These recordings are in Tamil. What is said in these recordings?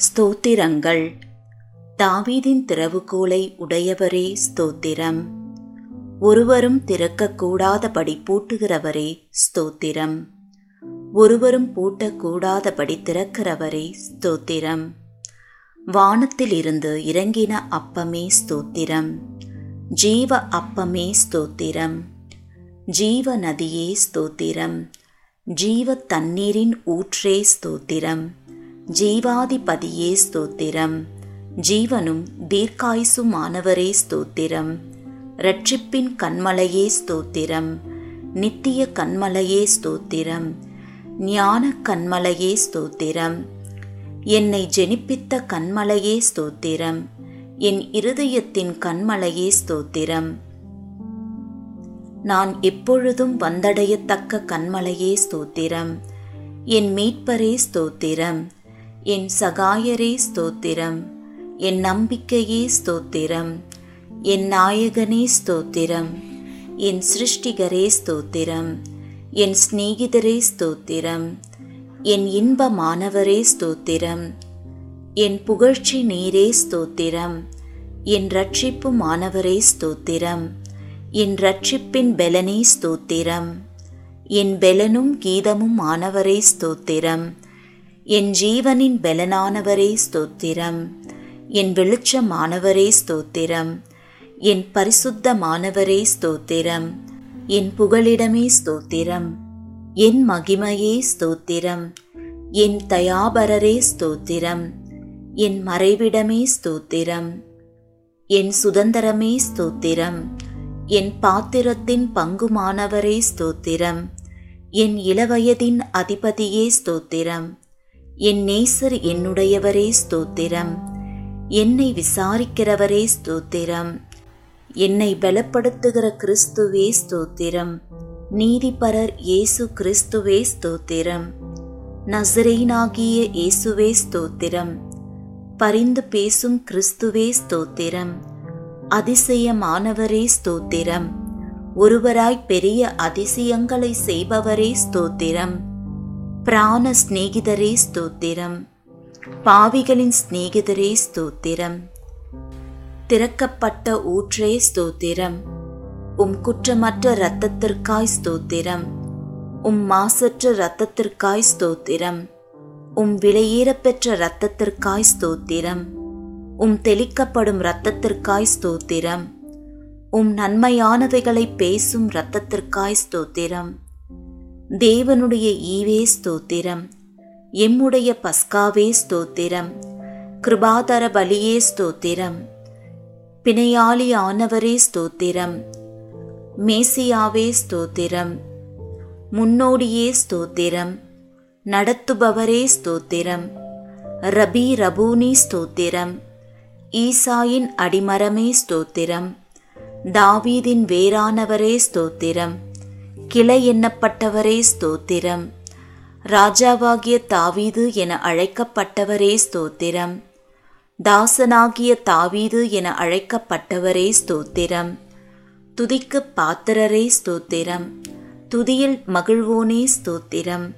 ஸ்தோத்திரங்கள். தாவீதின் திறவுகோலை உடையவரே ஸ்தோத்திரம். ஒருவரும் திறக்கக்கூடாதபடி பூட்டுகிறவரே ஸ்தோத்திரம். ஒருவரும் பூட்டக்கூடாதபடி திறக்கிறவரே ஸ்தோத்திரம். வானத்திலிருந்து இறங்கின அப்பமே ஸ்தோத்திரம். ஜீவ அப்பமே ஸ்தோத்திரம். ஜீவ நதியே ஸ்தோத்திரம். ஜீவ தண்ணீரின் ஊற்றே ஸ்தோத்திரம். ஜீவாதிபதியே ஸ்தோத்திரம். ஜீவனும் தீர்க்காயுசுமானவரே ஸ்தோத்திரம். ரட்சிப்பின் கண்மலையே ஸ்தோத்திரம். நித்திய கண்மலையே ஸ்தோத்திரம். ஞான கண்மலையே ஸ்தோத்திரம். என்னை ஜெனிப்பித்த கண்மலையே ஸ்தோத்திரம். என் இருதயத்தின் கண்மலையே ஸ்தோத்திரம். நான் எப்பொழுதும் வந்தடையத்தக்க கண்மலையே ஸ்தோத்திரம். என் மீட்பரே ஸ்தோத்திரம். என் சகாயரே ஸ்தோத்திரம். என் நம்பிக்கையே ஸ்தோத்திரம். என் நாயகனே ஸ்தோத்திரம். என் சிருஷ்டிகரே ஸ்தோத்திரம். என் சிநேகிதரே ஸ்தோத்திரம். என் இன்பமானவரே ஸ்தோத்திரம். என் புகழ்ச்சி நீரே ஸ்தோத்திரம். என் ரட்சிப்பு மாணவரே ஸ்தோத்திரம். என் ரட்சிப்பின் பெலனே ஸ்தோத்திரம். என் பெலனும் கீதமும் மாணவரே ஸ்தோத்திரம். என் ஜீவனின் பெலனானவரே ஸ்தோத்திரம். என் வெளிச்சமானவரே ஸ்தோத்திரம். என் பரிசுத்தமானவரே ஸ்தோத்திரம். என் புகலிடமே ஸ்தோத்திரம். என் மகிமையே ஸ்தோத்திரம். என் தயாபரரே ஸ்தோத்திரம். என் மறைவிடமே ஸ்தோத்திரம். என் சுதந்திரமே ஸ்தோத்திரம். என் பாத்திரத்தின் பங்குமானவரே ஸ்தோத்திரம். என் இளவயதின் அதிபதியே ஸ்தோத்திரம். என் நேசர் என்னுடையவரே ஸ்தோத்திரம். என்னை விசாரிக்கிறவரே ஸ்தோத்திரம். என்னை பலப்படுத்துகிற கிறிஸ்துவே ஸ்தோத்திரம். நீதிபரர் இயேசு கிறிஸ்துவே ஸ்தோத்திரம். நசரேனாகிய இயேசுவே ஸ்தோத்திரம். பரிந்து பேசும் கிறிஸ்துவே ஸ்தோத்திரம். அதிசயமானவரே ஸ்தோத்திரம். ஒருவராய் பெரிய அதிசயங்களை செய்பவரே ஸ்தோத்திரம். பிராண சிநேகிதரே ஸ்தோத்திரம். பாவிகளின் சிநேகிதரே ஸ்தோத்திரம். திறக்கப்பட்ட ஊற்றே ஸ்தோத்திரம். உம் குற்றமற்ற இரத்தத்திற்காய் ஸ்தோத்திரம். உம் மாசற்ற இரத்தத்திற்காய் ஸ்தோத்திரம். உம் விலையேறப்பெற்ற இரத்தத்திற்காய் ஸ்தோத்திரம். உம் தெளிக்கப்படும் இரத்தத்திற்காய் ஸ்தோத்திரம். உம் நன்மையானவைகளை பேசும் இரத்தத்திற்காய் ஸ்தோத்திரம். தேவனுடைய ஈவே ஸ்தோத்திரம். எம்முடைய பஸ்காவே ஸ்தோத்திரம். கிருபாதர பலியே ஸ்தோத்திரம். பிணையாளி ஆனவரே ஸ்தோத்திரம். மேசியாவே ஸ்தோத்திரம். முன்னோடியே ஸ்தோத்திரம். நடத்துபவரே ஸ்தோத்திரம். ரபி ரபூனி ஸ்தோத்திரம். ஈசாயின் அடிமரமே ஸ்தோத்திரம். தாவீதின் வேறானவரே ஸ்தோத்திரம். கிளை எண்ணப்பட்டவரே ஸ்தோத்திரம். ராஜாவாகிய தாவீது என அழைக்கப்பட்டவரே ஸ்தோத்திரம். தாசனாகிய தாவீது என அழைக்கப்பட்டவரே ஸ்தோத்திரம். துதிக்கு பாத்திரரே ஸ்தோத்திரம். துதியில் மகிழ்வோனே ஸ்தோத்திரம்.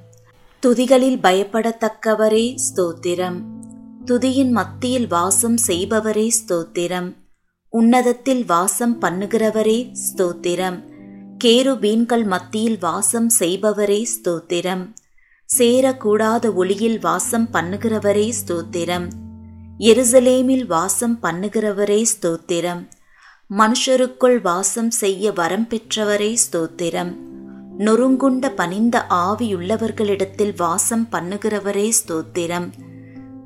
துதிகளில் பயப்படத்தக்கவரே ஸ்தோத்திரம். துதியின் மத்தியில் வாசம் செய்பவரே ஸ்தோத்திரம். உன்னதத்தில் வாசம் பண்ணுகிறவரே ஸ்தோத்திரம். கேருபீன்கள் மத்தியில் வாசம் செய்பவரே ஸ்தோத்திரம். சேரக்கூடாத ஒளியில் வாசம் பண்ணுகிறவரே ஸ்தோத்திரம். எருசலேமில் வாசம் பண்ணுகிறவரே ஸ்தோத்திரம். மனுஷருக்குள் வாசம் செய்ய வரம் பெற்றவரே ஸ்தோத்திரம். நொறுங்குண்ட பணிந்த ஆவியுள்ளவர்களிடத்தில் வாசம் பண்ணுகிறவரே ஸ்தோத்திரம்.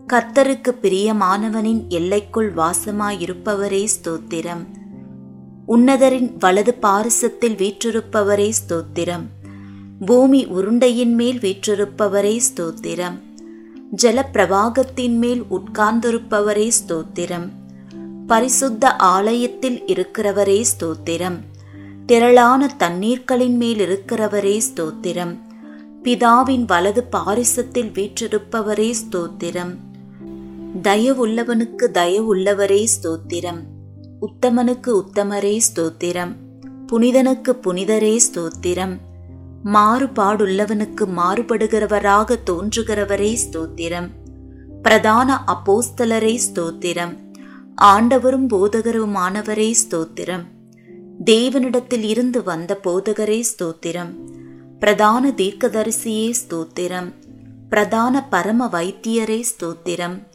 கர்த்தருக்கு பிரியமானவனின் எல்லைக்குள் வாசமாயிருப்பவரே ஸ்தோத்திரம். உன்னதரின் வலது பாரிசத்தில் வீற்றிருப்பவரே ஸ்தோத்திரம். பூமி உருண்டையின் மேல் வீற்றிருப்பவரே ஸ்தோத்திரம். ஜலப்பிரவாகத்தின் மேல் உட்கார்ந்திருப்பவரே ஸ்தோத்திரம். பரிசுத்த ஆலயத்தில் இருக்கிறவரே ஸ்தோத்திரம். திரளான தண்ணீர்களின் மேல் இருக்கிறவரே ஸ்தோத்திரம். பிதாவின் வலது பாரிசத்தில் வீற்றிருப்பவரே ஸ்தோத்திரம். தயவுள்ளவனுக்கு தயவுள்ளவரே ஸ்தோத்திரம். உத்தமனுக்கு உத்தமரே ஸ்தோத்திரம். புனிதனுக்கு புனிதரே ஸ்தோத்திரம். மாறுபாடுள்ளவனுக்கு மாறுபடுகிறவராக தோன்றுகிறவரே ஸ்தோத்திரம். பிரதான அப்போஸ்தலரே ஸ்தோத்திரம். ஆண்டவரும் போதகருமானவரே ஸ்தோத்திரம். தேவனிடத்தில் இருந்து வந்த போதகரே ஸ்தோத்திரம். பிரதான தீர்க்கதரிசியே ஸ்தோத்திரம். பிரதான பரம வைத்தியரே ஸ்தோத்திரம்.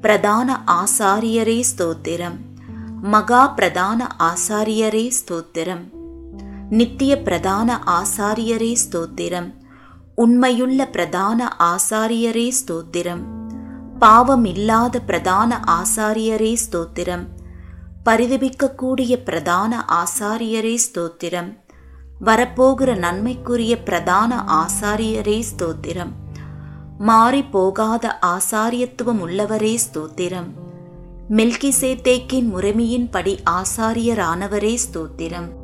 பிரதான ஆசாரியரே ஸ்தோத்திரம். மகா பிரதான ஆசாரியரே ஸ்தோத்திரம். நித்திய பிரதான ஆசாரியரே ஸ்தோத்திரம். உண்மையுள்ள பிரதான ஆசாரியரே ஸ்தோத்திரம். பாவம் இல்லாத பிரதான ஆசாரியரே ஸ்தோத்திரம். பரிதபிக்கக்கூடிய பிரதான ஆசாரியரே ஸ்தோத்திரம். வரப்போகிற நன்மைக்குரிய பிரதான ஆசாரியரே ஸ்தோத்திரம். மாறி போகாத ஆசாரியத்துவம் உள்ளவரே ஸ்தோத்திரம். மில்கி சேத்தேக்கின் முறைமையின்படி ஆசாரியரானவரே ஸ்தோத்திரம்.